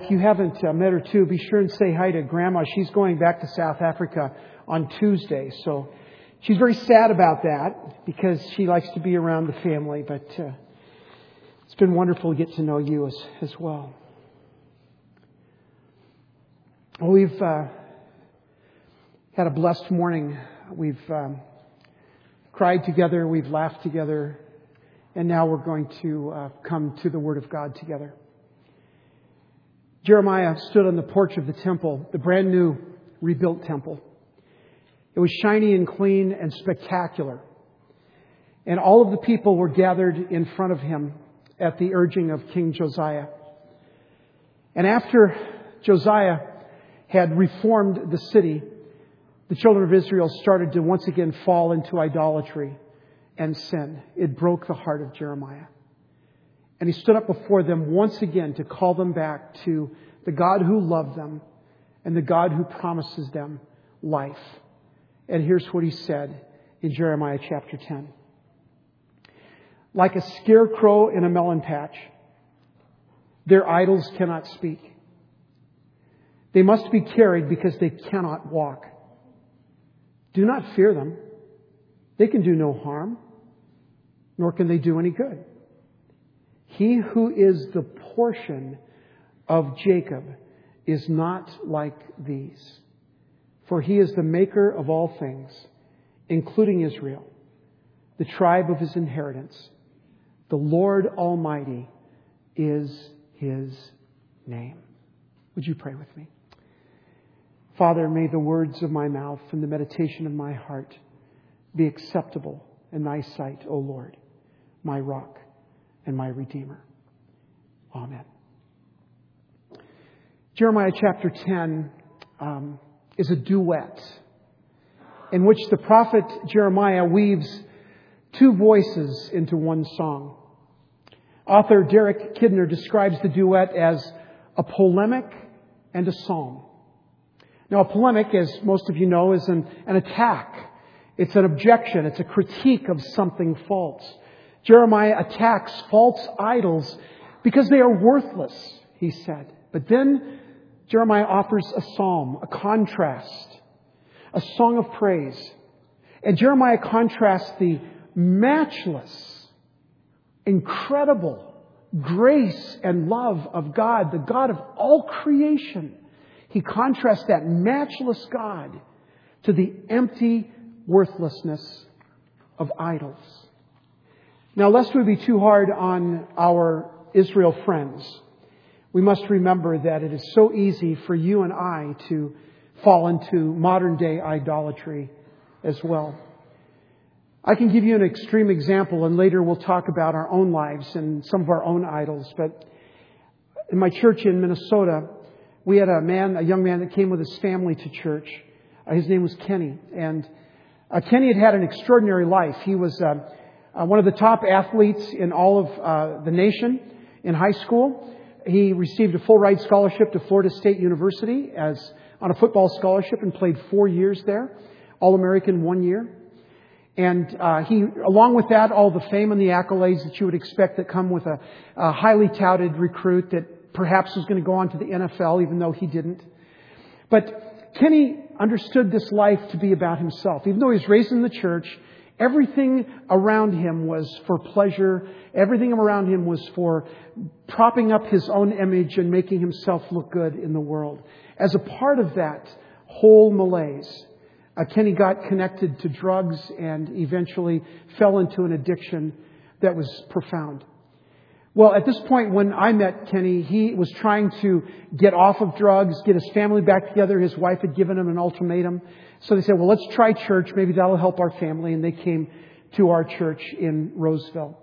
If you haven't uh, met her too, be sure and say hi to Grandma. She's going back to South Africa on Tuesday. So she's very sad about that because she likes to be around the family. But uh, it's been wonderful to get to know you as, as well. We've uh, had a blessed morning. We've um, cried together, we've laughed together, and now we're going to uh, come to the Word of God together. Jeremiah stood on the porch of the temple, the brand new rebuilt temple. It was shiny and clean and spectacular. And all of the people were gathered in front of him at the urging of King Josiah. And after Josiah had reformed the city, the children of Israel started to once again fall into idolatry and sin. It broke the heart of Jeremiah. And he stood up before them once again to call them back to the God who loved them and the God who promises them life. And here's what he said in Jeremiah chapter 10. Like a scarecrow in a melon patch, their idols cannot speak. They must be carried because they cannot walk. Do not fear them. They can do no harm, nor can they do any good. He who is the portion of Jacob is not like these, for he is the maker of all things, including Israel, the tribe of his inheritance. The Lord Almighty is his name. Would you pray with me? Father, may the words of my mouth and the meditation of my heart be acceptable in thy sight, O Lord, my rock and my redeemer. Amen. Jeremiah chapter 10 um, is a duet in which the prophet Jeremiah weaves two voices into one song. Author Derek Kidner describes the duet as a polemic and a psalm. Now, a polemic, as most of you know, is an, an attack. It's an objection. It's a critique of something false. Jeremiah attacks false idols because they are worthless, he said. But then Jeremiah offers a psalm, a contrast, a song of praise. And Jeremiah contrasts the matchless, incredible grace and love of God, the God of all creation. He contrasts that matchless God to the empty worthlessness of idols. Now, lest we be too hard on our Israel friends, we must remember that it is so easy for you and I to fall into modern day idolatry as well. I can give you an extreme example, and later we'll talk about our own lives and some of our own idols. But in my church in Minnesota, we had a man, a young man that came with his family to church. Uh, his name was Kenny. And uh, Kenny had had an extraordinary life. He was uh, uh one of the top athletes in all of uh, the nation in high school. He received a full ride scholarship to Florida State University as on a football scholarship and played four years there, All American one year. And uh, he, along with that, all the fame and the accolades that you would expect that come with a, a highly touted recruit that perhaps was going to go on to the NFL, even though he didn't. But Kenny understood this life to be about himself. Even though he was raised in the church, Everything around him was for pleasure. Everything around him was for propping up his own image and making himself look good in the world. As a part of that whole malaise, uh, Kenny got connected to drugs and eventually fell into an addiction that was profound. Well, at this point, when I met Kenny, he was trying to get off of drugs, get his family back together. His wife had given him an ultimatum. So they said, well, let's try church. Maybe that'll help our family. And they came to our church in Roseville.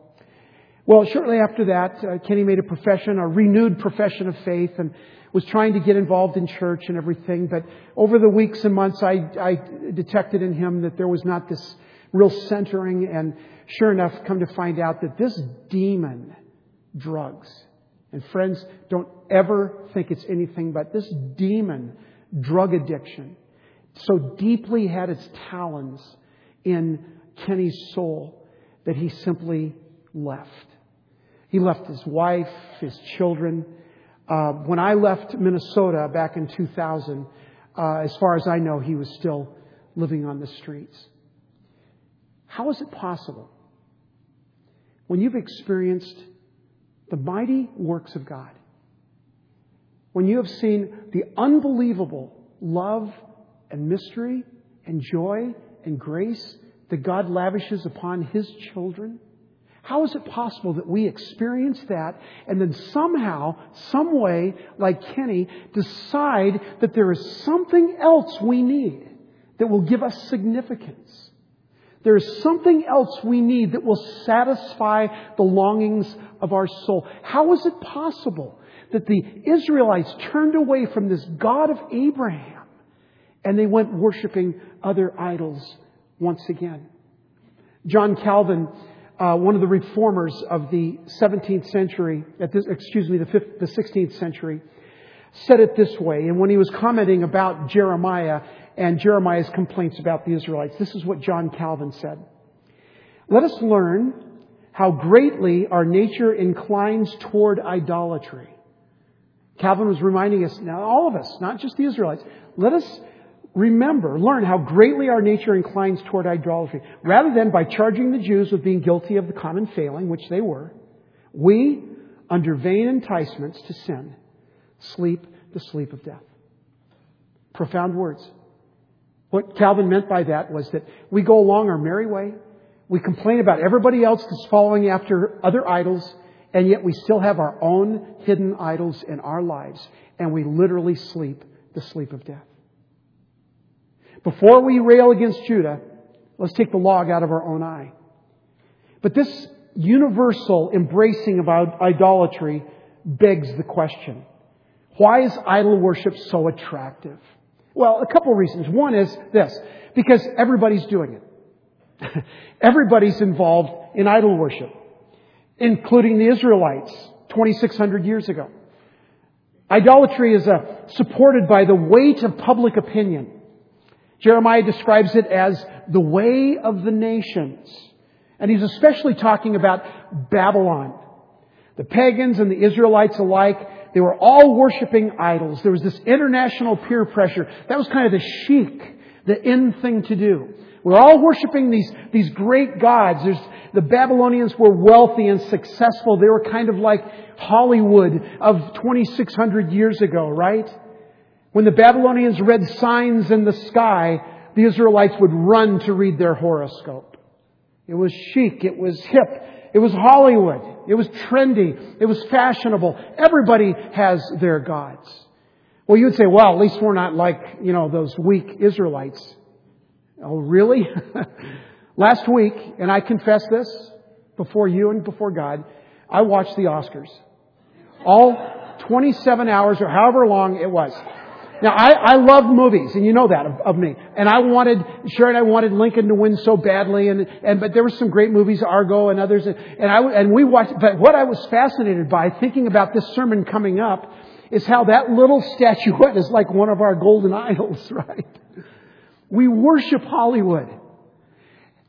Well, shortly after that, uh, Kenny made a profession, a renewed profession of faith, and was trying to get involved in church and everything. But over the weeks and months, I, I detected in him that there was not this real centering. And sure enough, come to find out that this demon, drugs, and friends, don't ever think it's anything but this demon, drug addiction, so deeply had its talons in Kenny's soul that he simply left. He left his wife, his children, Uh, when I left Minnesota back in 2000, uh, as far as I know, he was still living on the streets. How is it possible when you've experienced the mighty works of God, when you have seen the unbelievable love and mystery and joy and grace that God lavishes upon His children? How is it possible that we experience that and then somehow, some way, like Kenny, decide that there is something else we need that will give us significance? There is something else we need that will satisfy the longings of our soul. How is it possible that the Israelites turned away from this God of Abraham and they went worshiping other idols once again? John Calvin, uh, one of the reformers of the 17th century, this, excuse me, the, 5th, the 16th century, said it this way. And when he was commenting about Jeremiah, and Jeremiah's complaints about the Israelites. This is what John Calvin said. Let us learn how greatly our nature inclines toward idolatry. Calvin was reminding us, now all of us, not just the Israelites, let us remember, learn how greatly our nature inclines toward idolatry. Rather than by charging the Jews with being guilty of the common failing, which they were, we, under vain enticements to sin, sleep the sleep of death. Profound words. What Calvin meant by that was that we go along our merry way, we complain about everybody else that's following after other idols, and yet we still have our own hidden idols in our lives, and we literally sleep the sleep of death. Before we rail against Judah, let's take the log out of our own eye. But this universal embracing of idolatry begs the question why is idol worship so attractive? Well, a couple reasons. One is this, because everybody's doing it. everybody's involved in idol worship, including the Israelites 2,600 years ago. Idolatry is uh, supported by the weight of public opinion. Jeremiah describes it as the way of the nations. And he's especially talking about Babylon. The pagans and the Israelites alike they were all worshiping idols. There was this international peer pressure. That was kind of the chic, the in thing to do. We're all worshiping these, these great gods. There's, the Babylonians were wealthy and successful. They were kind of like Hollywood of 2600 years ago, right? When the Babylonians read signs in the sky, the Israelites would run to read their horoscope. It was chic. It was hip. It was Hollywood. It was trendy. It was fashionable. Everybody has their gods. Well, you'd say, well, at least we're not like, you know, those weak Israelites. Oh, really? Last week, and I confess this before you and before God, I watched the Oscars. All 27 hours or however long it was. Now, I, I love movies, and you know that of, of, me. And I wanted, Sharon, I wanted Lincoln to win so badly, and, and but there were some great movies, Argo and others, and, and I and we watched. But what I was fascinated by, thinking about this sermon coming up, is how that little statuette is like one of our golden idols, right? We worship Hollywood.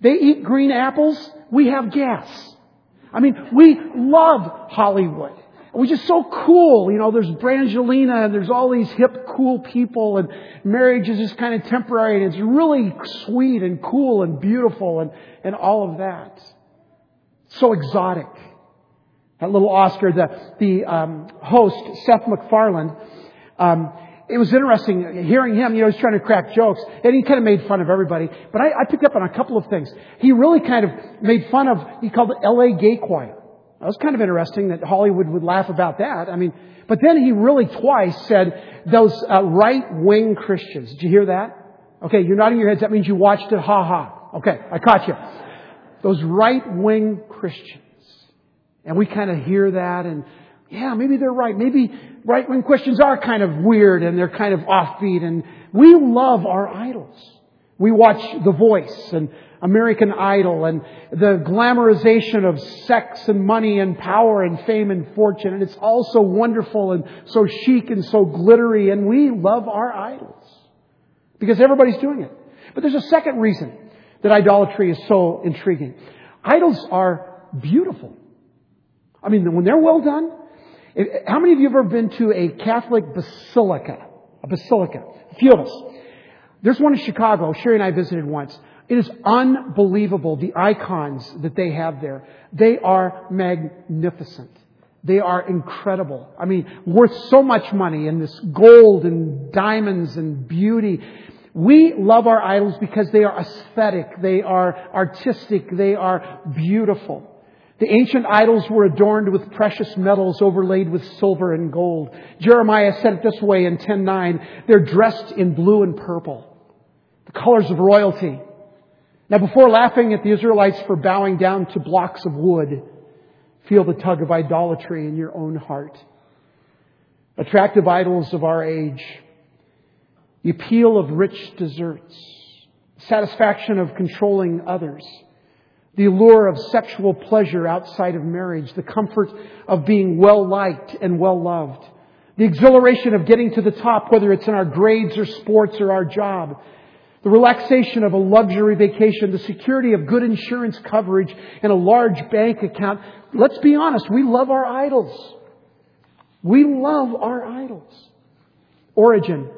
They eat green apples. We have gas. I mean, we love Hollywood we're just so cool. You know, there's Brangelina and there's all these hip, cool people and marriage is just kind of temporary and it's really sweet and cool and beautiful and, and all of that. So exotic. That little Oscar, the, the um, host, Seth MacFarlane, um, it was interesting hearing him, you know, he's trying to crack jokes, and he kind of made fun of everybody. But I, I picked up on a couple of things. He really kind of made fun of, he called it LA Gay Choir. That was kind of interesting that Hollywood would laugh about that. I mean, but then he really twice said those uh, right-wing Christians. Did you hear that? Okay, you're nodding your heads. That means you watched it. Ha ha. Okay, I caught you. Those right-wing Christians. And we kind of hear that and yeah, maybe they're right. Maybe right-wing Christians are kind of weird and they're kind of offbeat and we love our idols. We watch The Voice and American Idol and the glamorization of sex and money and power and fame and fortune. And it's all so wonderful and so chic and so glittery. And we love our idols because everybody's doing it. But there's a second reason that idolatry is so intriguing. Idols are beautiful. I mean, when they're well done, How many of you have ever been to a Catholic basilica? A basilica. A few of us. There's one in Chicago. Sherry and I visited once. It is unbelievable, the icons that they have there. They are magnificent. They are incredible. I mean, worth so much money and this gold and diamonds and beauty. We love our idols because they are aesthetic, they are artistic, they are beautiful. The ancient idols were adorned with precious metals overlaid with silver and gold. Jeremiah said it this way in 10:9, they're dressed in blue and purple, the colors of royalty. Now before laughing at the Israelites for bowing down to blocks of wood, feel the tug of idolatry in your own heart. Attractive idols of our age, the appeal of rich desserts, satisfaction of controlling others, the allure of sexual pleasure outside of marriage, the comfort of being well liked and well loved, the exhilaration of getting to the top, whether it's in our grades or sports or our job, the relaxation of a luxury vacation, the security of good insurance coverage and a large bank account. Let's be honest, we love our idols. We love our idols. Origen,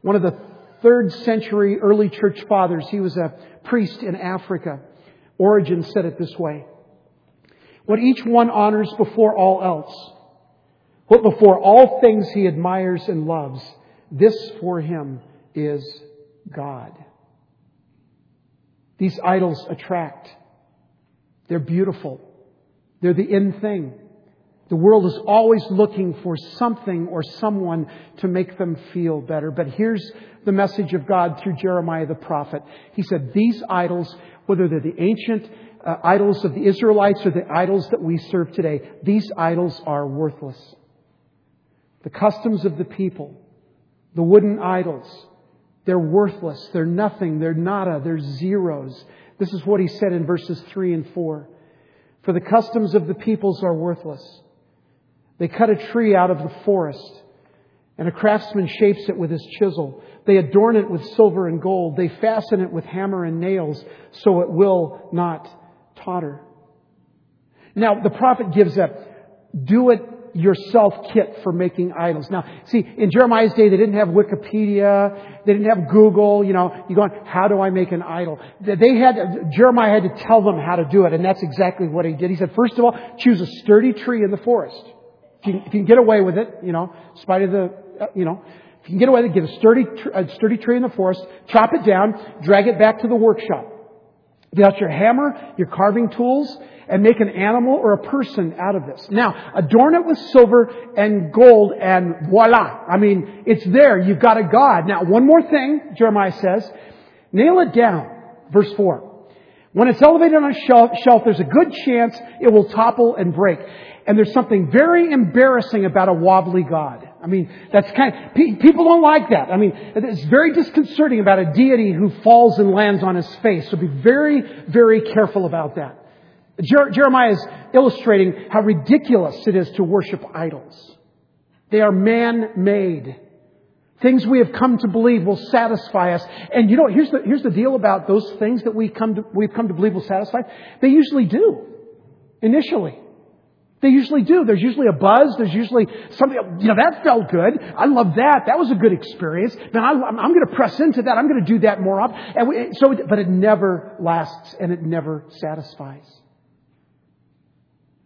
one of the third century early church fathers, he was a priest in Africa. Origen said it this way. What each one honors before all else, what before all things he admires and loves, this for him is God. These idols attract. They're beautiful. They're the in thing. The world is always looking for something or someone to make them feel better. But here's the message of God through Jeremiah the prophet. He said, These idols whether they're the ancient uh, idols of the Israelites or the idols that we serve today, these idols are worthless. The customs of the people, the wooden idols, they're worthless. They're nothing. They're nada. They're zeros. This is what he said in verses 3 and 4. For the customs of the peoples are worthless. They cut a tree out of the forest, and a craftsman shapes it with his chisel. They adorn it with silver and gold. They fasten it with hammer and nails so it will not totter. Now, the prophet gives a do it yourself kit for making idols. Now, see, in Jeremiah's day, they didn't have Wikipedia. They didn't have Google. You know, you go, on, how do I make an idol? They had, Jeremiah had to tell them how to do it, and that's exactly what he did. He said, first of all, choose a sturdy tree in the forest. If you, if you can get away with it, you know, in spite of the, uh, you know, if you can get away with it, get a sturdy, a sturdy tree in the forest, chop it down, drag it back to the workshop. Get out your hammer, your carving tools, and make an animal or a person out of this. Now, adorn it with silver and gold and voila. I mean, it's there. You've got a God. Now, one more thing, Jeremiah says. Nail it down. Verse 4. When it's elevated on a shelf, shelf, there's a good chance it will topple and break. And there's something very embarrassing about a wobbly God. I mean, that's kind of, people don't like that. I mean, it's very disconcerting about a deity who falls and lands on his face. So be very, very careful about that. Jer- Jeremiah is illustrating how ridiculous it is to worship idols. They are man-made. Things we have come to believe will satisfy us. And you know, here's the, here's the deal about those things that we come to, we've come to believe will satisfy. They usually do. Initially. They usually do. There's usually a buzz. There's usually something, you know, that felt good. I love that. That was a good experience. Man, I, am going to press into that. I'm going to do that more often. And we, so, but it never lasts and it never satisfies.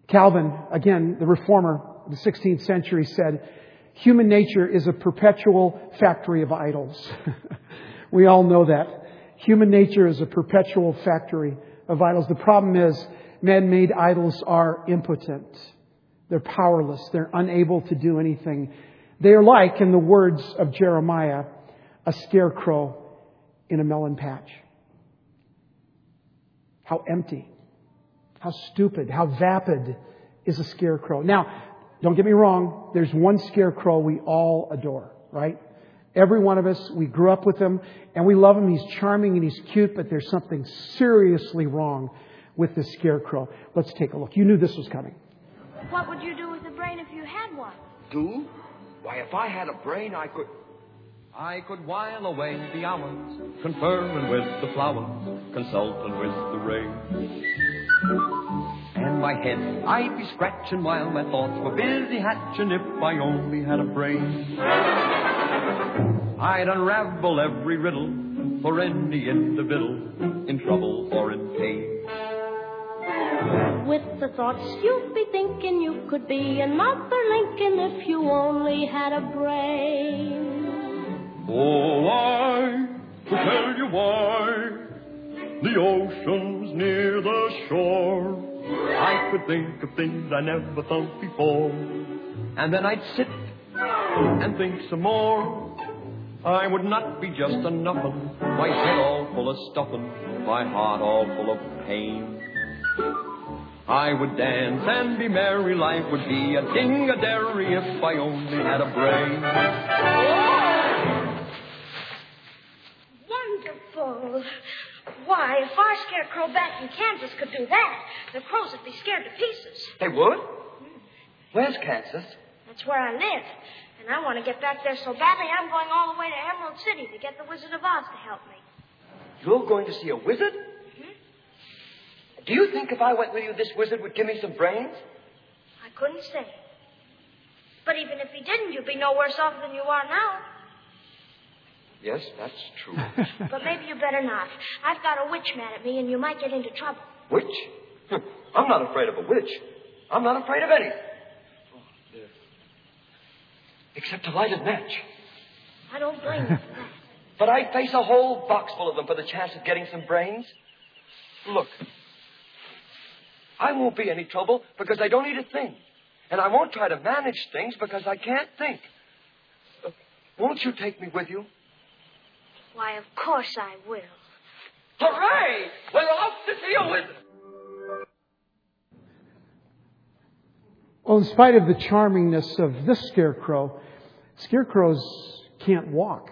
Calvin, again, the reformer of the 16th century said, human nature is a perpetual factory of idols. we all know that. Human nature is a perpetual factory of idols. The problem is, man made idols are impotent. They're powerless. They're unable to do anything. They are like, in the words of Jeremiah, a scarecrow in a melon patch. How empty, how stupid, how vapid is a scarecrow. Now, don't get me wrong, there's one scarecrow we all adore, right? Every one of us, we grew up with him and we love him. He's charming and he's cute, but there's something seriously wrong with the scarecrow. Let's take a look. You knew this was coming. What would you do with a brain if you had one? Do? Why, if I had a brain, I could. I could while away the hours, conferring with the flowers, consulting with the rain. and my head I'd be scratching while my thoughts were busy hatching if I only had a brain. I'd unravel every riddle for any individual in trouble or in pain. With the thoughts you'd be thinking you could be another Lincoln if you only had a brain. Oh, I could tell you why the ocean's near the shore. I could think of things I never thought before. And then I'd sit and think some more. I would not be just a nothing, my head all full of stuffin', my heart all full of pain. I would dance and be merry, life would be a ding-a-dairy if I only had a brain. Wonderful. Why, if our scarecrow back in Kansas could do that, the crows would be scared to pieces. They would? Where's Kansas? That's where I live. And I want to get back there so badly, I'm going all the way to Emerald City to get the Wizard of Oz to help me. You're going to see a wizard? Do you think if I went with you, this wizard would give me some brains? I couldn't say. But even if he didn't, you'd be no worse off than you are now. Yes, that's true. But maybe you better not. I've got a witch mad at me, and you might get into trouble. Witch? I'm not afraid of a witch. I'm not afraid of anything. Oh, dear. Except a lighted match. I don't blame you for that. But I'd face a whole box full of them for the chance of getting some brains. Look, I won't be any trouble because I don't need a thing. And I won't try to manage things because I can't think. Uh, won't you take me with you? Why, of course I will. Hooray! We're off to deal with wizard! Well, in spite of the charmingness of this scarecrow, scarecrows can't walk.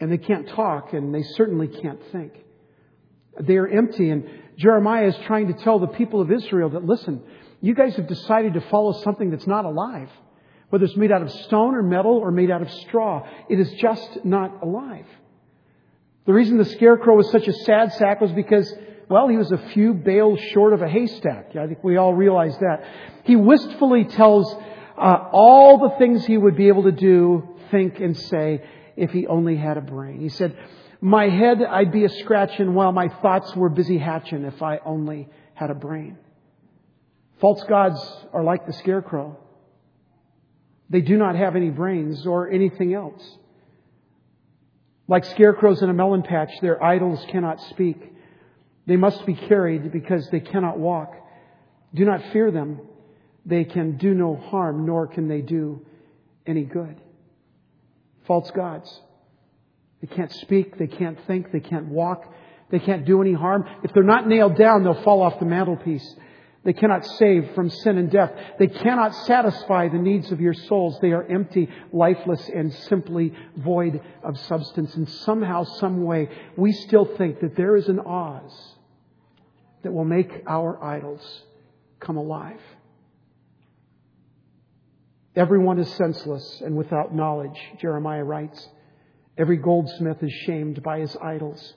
And they can't talk, and they certainly can't think. They are empty, and Jeremiah is trying to tell the people of Israel that, listen, you guys have decided to follow something that's not alive. Whether it's made out of stone or metal or made out of straw, it is just not alive. The reason the scarecrow was such a sad sack was because, well, he was a few bales short of a haystack. I think we all realize that. He wistfully tells uh, all the things he would be able to do, think, and say if he only had a brain. He said, My head I'd be a scratching while my thoughts were busy hatching if I only had a brain. False gods are like the scarecrow. They do not have any brains or anything else. Like scarecrows in a melon patch, their idols cannot speak. They must be carried because they cannot walk. Do not fear them. They can do no harm, nor can they do any good. False gods. They can't speak, they can't think, they can't walk, they can't do any harm. If they're not nailed down, they'll fall off the mantelpiece. They cannot save from sin and death. They cannot satisfy the needs of your souls. They are empty, lifeless, and simply void of substance. And somehow, some way, we still think that there is an Oz that will make our idols come alive. Everyone is senseless and without knowledge, Jeremiah writes. Every goldsmith is shamed by his idols.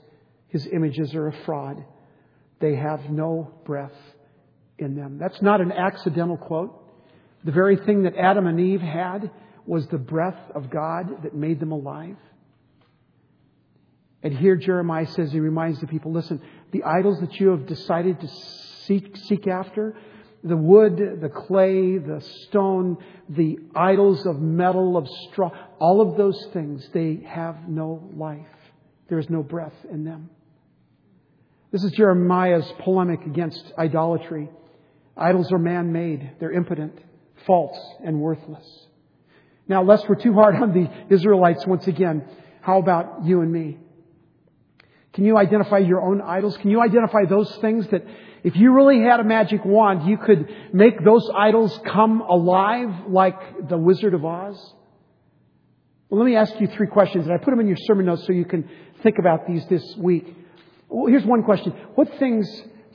His images are a fraud. They have no breath in them. That's not an accidental quote. The very thing that Adam and Eve had was the breath of God that made them alive. And here Jeremiah says, he reminds the people, listen, the idols that you have decided to seek, seek after, the wood, the clay, the stone, the idols of metal, of straw, all of those things, they have no life. There is no breath in them. This is Jeremiah's polemic against idolatry. Idols are man made, they're impotent, false, and worthless. Now, lest we're too hard on the Israelites once again, how about you and me? Can you identify your own idols? Can you identify those things that if you really had a magic wand, you could make those idols come alive like the Wizard of Oz? Well, let me ask you three questions, and I put them in your sermon notes so you can think about these this week. Well, here's one question. What things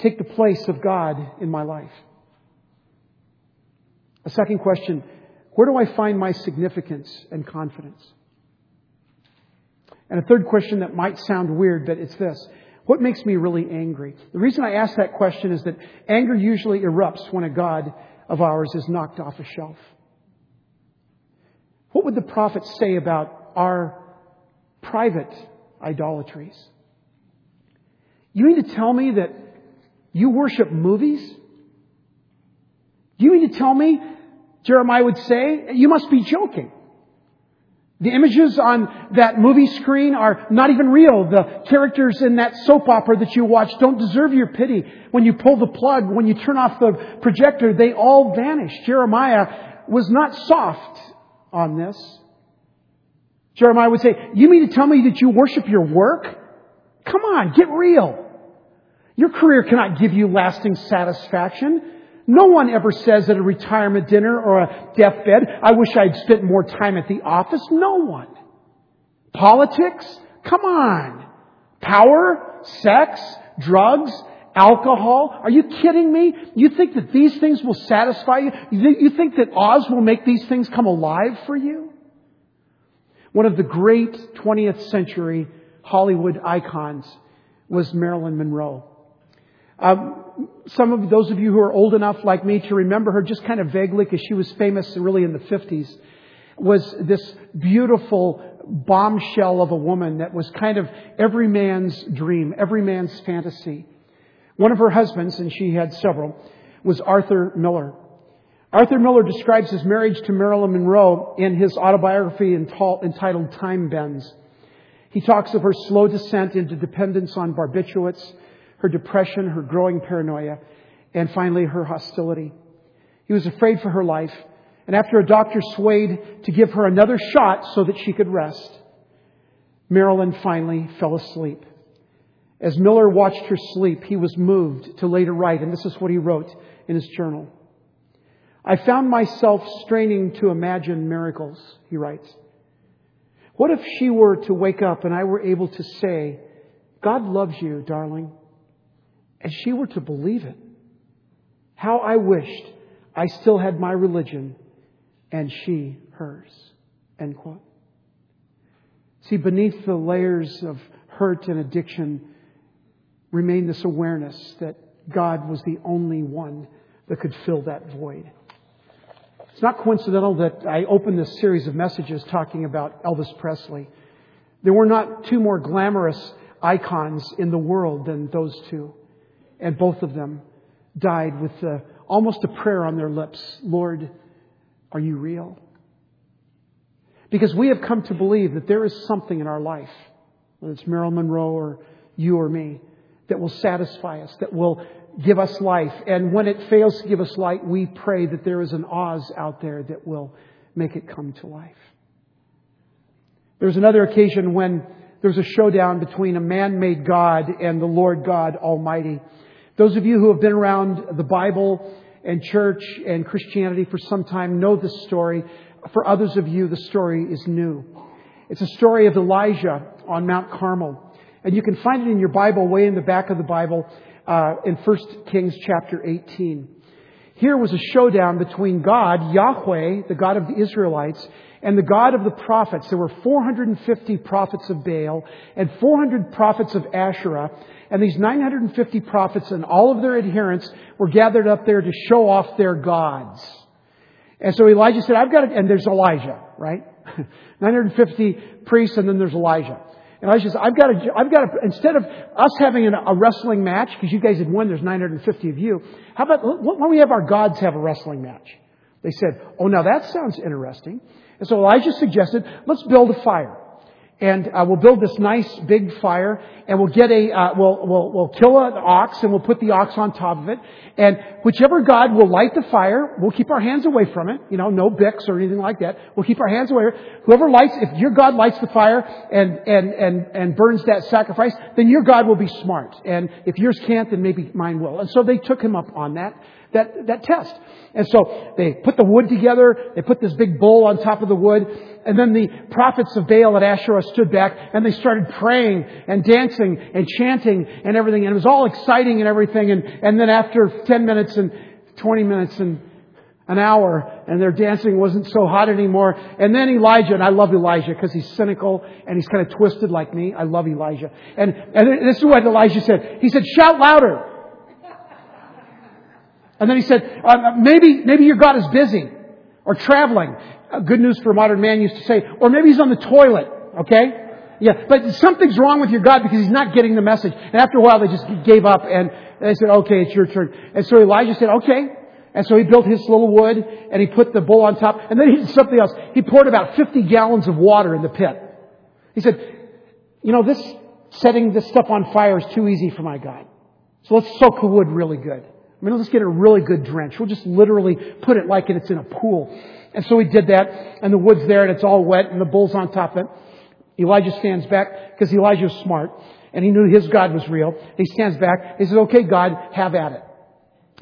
take the place of God in my life? A second question, where do I find my significance and confidence? And a third question that might sound weird, but it's this. What makes me really angry? The reason I ask that question is that anger usually erupts when a God of ours is knocked off a shelf. What would the prophet say about our private idolatries? You mean to tell me that you worship movies? You mean to tell me, Jeremiah would say, you must be joking. The images on that movie screen are not even real. The characters in that soap opera that you watch don't deserve your pity. When you pull the plug, when you turn off the projector, they all vanish. Jeremiah was not soft on this. Jeremiah would say, you mean to tell me that you worship your work? Come on, get real. Your career cannot give you lasting satisfaction. No one ever says at a retirement dinner or a deathbed, I wish I'd spent more time at the office. No one. Politics? Come on. Power? Sex? Drugs? Alcohol? Are you kidding me? You think that these things will satisfy you? You think that Oz will make these things come alive for you? One of the great 20th century Hollywood icons was Marilyn Monroe. Um, some of those of you who are old enough like me to remember her just kind of vaguely because she was famous really in the 50s was this beautiful bombshell of a woman that was kind of every man's dream, every man's fantasy. One of her husbands, and she had several, was Arthur Miller. Arthur Miller describes his marriage to Marilyn Monroe in his autobiography entitled Time Bends. He talks of her slow descent into dependence on barbiturates, her depression, her growing paranoia, and finally her hostility. He was afraid for her life, and after a doctor swayed to give her another shot so that she could rest, Marilyn finally fell asleep. As Miller watched her sleep, he was moved to later write, and this is what he wrote in his journal. I found myself straining to imagine miracles, he writes. What if she were to wake up and I were able to say, God loves you, darling, and she were to believe it? How I wished I still had my religion and she hers. End quote. See, beneath the layers of hurt and addiction remained this awareness that God was the only one that could fill that void. It's not coincidental that I opened this series of messages talking about Elvis Presley. There were not two more glamorous icons in the world than those two. And both of them died with uh, almost a prayer on their lips Lord, are you real? Because we have come to believe that there is something in our life, whether it's Marilyn Monroe or you or me, that will satisfy us, that will give us life. And when it fails to give us light, we pray that there is an Oz out there that will make it come to life. There was another occasion when there was a showdown between a man-made God and the Lord God Almighty. Those of you who have been around the Bible and church and Christianity for some time know this story. For others of you, the story is new. It's a story of Elijah on Mount Carmel. And you can find it in your Bible, way in the back of the Bible, uh, in 1 Kings chapter 18. Here was a showdown between God, Yahweh, the God of the Israelites, and the God of the prophets. There were 450 prophets of Baal and 400 prophets of Asherah. And these 950 prophets and all of their adherents were gathered up there to show off their gods. And so Elijah said, I've got it, and there's Elijah, right? 950 priests and then there's Elijah. And Elijah says, I've got to, I've got to, instead of us having a wrestling match, because you guys had won, there's 950 of you, how about, why don't we have our gods have a wrestling match? They said, oh, now that sounds interesting. And so Elijah suggested, let's build a fire and uh, we'll build this nice big fire, and we'll get a uh, we'll we'll we'll kill an ox, and we'll put the ox on top of it, and whichever god will light the fire, we'll keep our hands away from it. You know, no Bics or anything like that. We'll keep our hands away. Whoever lights, if your god lights the fire and and and and burns that sacrifice, then your god will be smart, and if yours can't, then maybe mine will. And so they took him up on that that, that test. And so they put the wood together, they put this big bowl on top of the wood, and then the prophets of Baal at Asherah stood back and they started praying and dancing and chanting and everything. And it was all exciting and everything. And, and then after 10 minutes and 20 minutes and an hour and their dancing wasn't so hot anymore. And then Elijah, and I love Elijah because he's cynical and he's kind of twisted like me. I love Elijah. And, and this is what Elijah said. He said, shout louder. And then he said, uh, maybe, maybe your God is busy or traveling. Uh, good news for a modern man used to say, or maybe he's on the toilet, okay? Yeah, but something's wrong with your God because he's not getting the message. And after a while, they just gave up and they said, okay, it's your turn. And so Elijah said, okay. And so he built his little wood and he put the bull on top. And then he did something else. He poured about 50 gallons of water in the pit. He said, you know, this setting this stuff on fire is too easy for my God. So let's soak the wood really good. I mean, let's get a really good drench. We'll just literally put it like it's in a pool. And so he did that, and the wood's there, and it's all wet, and the bull's on top of it. Elijah stands back because Elijah Elijah's smart and he knew his God was real. He stands back. He says, okay, God, have at it.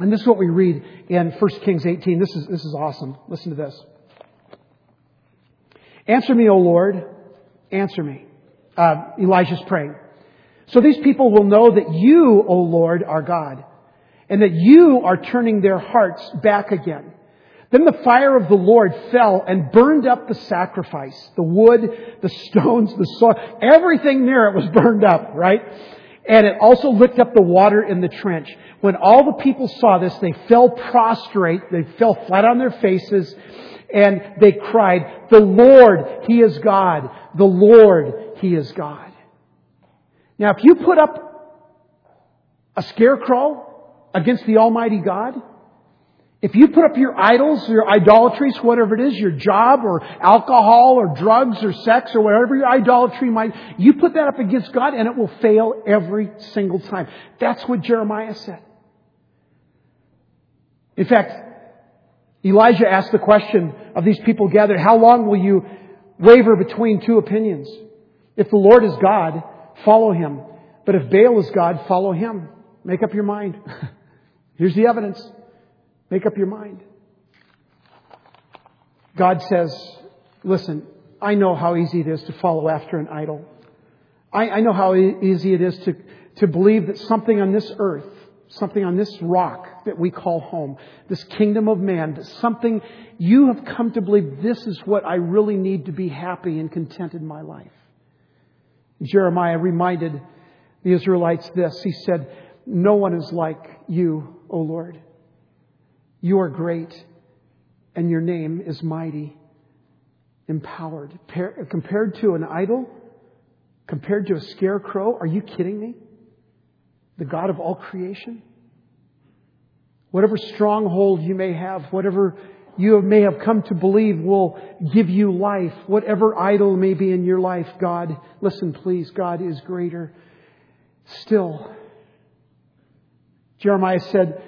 And this is what we read in 1 Kings 18. This is, this is awesome. Listen to this. Answer me, O Lord. Answer me. Uh, Elijah's praying. So these people will know that you, O Lord, are God, and that you are turning their hearts back again. Then the fire of the Lord fell and burned up the sacrifice. The wood, the stones, the soil, everything near it was burned up, right? And it also licked up the water in the trench. When all the people saw this, they fell prostrate, they fell flat on their faces, and they cried, The Lord, He is God. The Lord, He is God. Now, if you put up a scarecrow against the Almighty God, if you put up your idols, your idolatries, whatever it is, your job or alcohol or drugs or sex or whatever your idolatry might, you put that up against God and it will fail every single time. That's what Jeremiah said. In fact, Elijah asked the question of these people gathered, how long will you waver between two opinions? If the Lord is God, follow him. But if Baal is God, follow him. Make up your mind. Here's the evidence. Make up your mind. God says, listen, I know how easy it is to follow after an idol. I, I know how easy it is to, to believe that something on this earth, something on this rock that we call home, this kingdom of man, that something you have come to believe this is what I really need to be happy and content in my life. Jeremiah reminded the Israelites this. He said, No one is like you, O Lord. You are great, and your name is mighty, empowered. compared to an idol, compared to a scarecrow, are you kidding me? The God of all creation? Whatever stronghold you may have, whatever you may have come to believe will give you life, whatever idol may be in your life, God, listen please, God is greater still. Jeremiah said,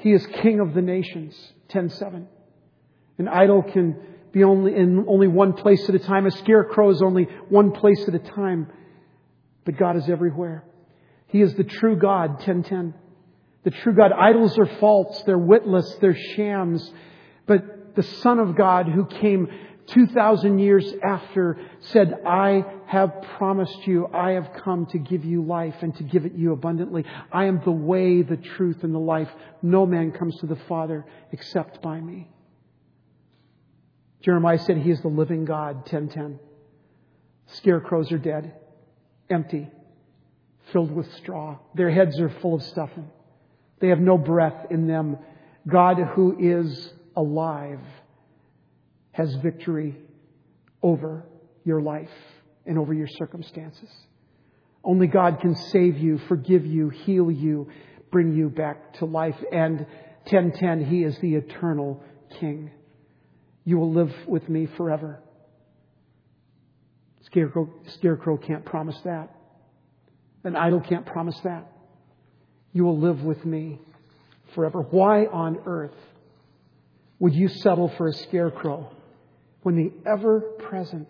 he is king of the nations. 10:7. An idol can be only in only one place at a time. A scarecrow is only one place at a time. But God is everywhere. He is the true God. 10:10. The true God. Idols are false. They're witless. They're shams. But the Son of God who came 2,000 years after said, I have promised you, I have come to give you life and to give it you abundantly. I am the way, the truth, and the life. No man comes to the Father except by me. Jeremiah said he is the living God, 1010. Scarecrows are dead, empty, filled with straw. Their heads are full of stuffing. They have no breath in them. God who is alive has victory over your life and over your circumstances. Only God can save you, forgive you, heal you, bring you back to life. And 1010, He is the eternal King. You will live with me forever. Scarecrow, scarecrow can't promise that. An idol can't promise that. You will live with me forever. Why on earth would you settle for a scarecrow when the ever present,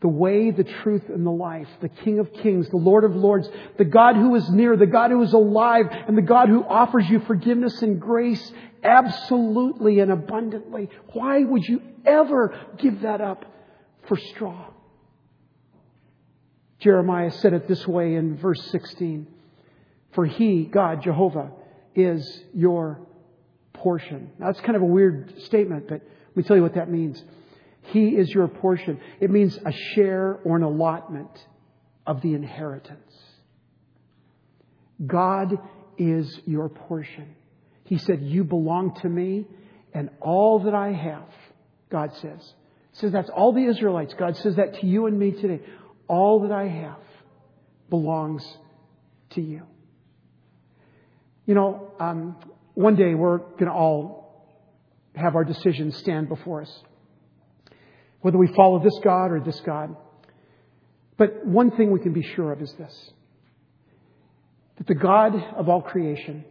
the way, the truth, and the life, the King of Kings, the Lord of Lords, the God who is near, the God who is alive, and the God who offers you forgiveness and grace absolutely and abundantly. Why would you ever give that up for straw? Jeremiah said it this way in verse 16 For he, God, Jehovah, is your portion. Now, that's kind of a weird statement, but let me tell you what that means. He is your portion. It means a share or an allotment of the inheritance. God is your portion. He said, You belong to me, and all that I have, God says. says that's all the Israelites. God says that to you and me today. All that I have belongs to you. You know, um, one day we're going to all have our decisions stand before us. Whether we follow this God or this God. But one thing we can be sure of is this that the God of all creation,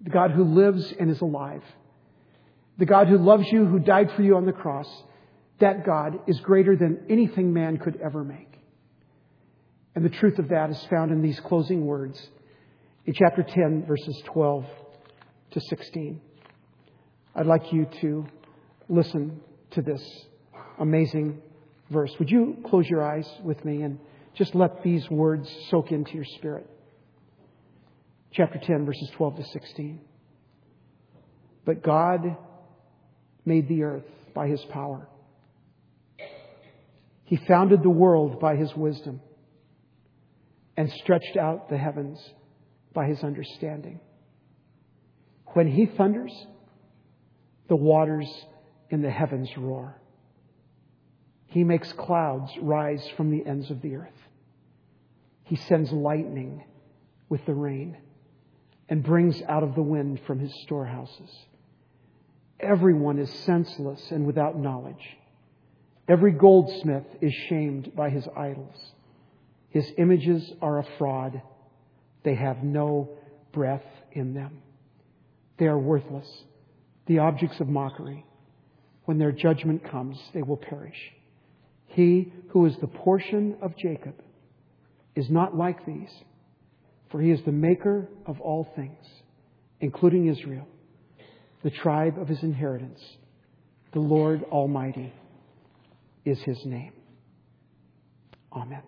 the God who lives and is alive, the God who loves you, who died for you on the cross, that God is greater than anything man could ever make. And the truth of that is found in these closing words in chapter 10, verses 12 to 16. I'd like you to listen to this amazing verse. Would you close your eyes with me and just let these words soak into your spirit? Chapter 10, verses 12 to 16. But God made the earth by his power. He founded the world by his wisdom and stretched out the heavens by his understanding. When he thunders, the waters in the heavens roar. He makes clouds rise from the ends of the earth. He sends lightning with the rain and brings out of the wind from his storehouses. Everyone is senseless and without knowledge. Every goldsmith is shamed by his idols. His images are a fraud. They have no breath in them. They are worthless, the objects of mockery. When their judgment comes, they will perish. He who is the portion of Jacob is not like these, for he is the maker of all things, including Israel, the tribe of his inheritance. The Lord Almighty is his name. Amen.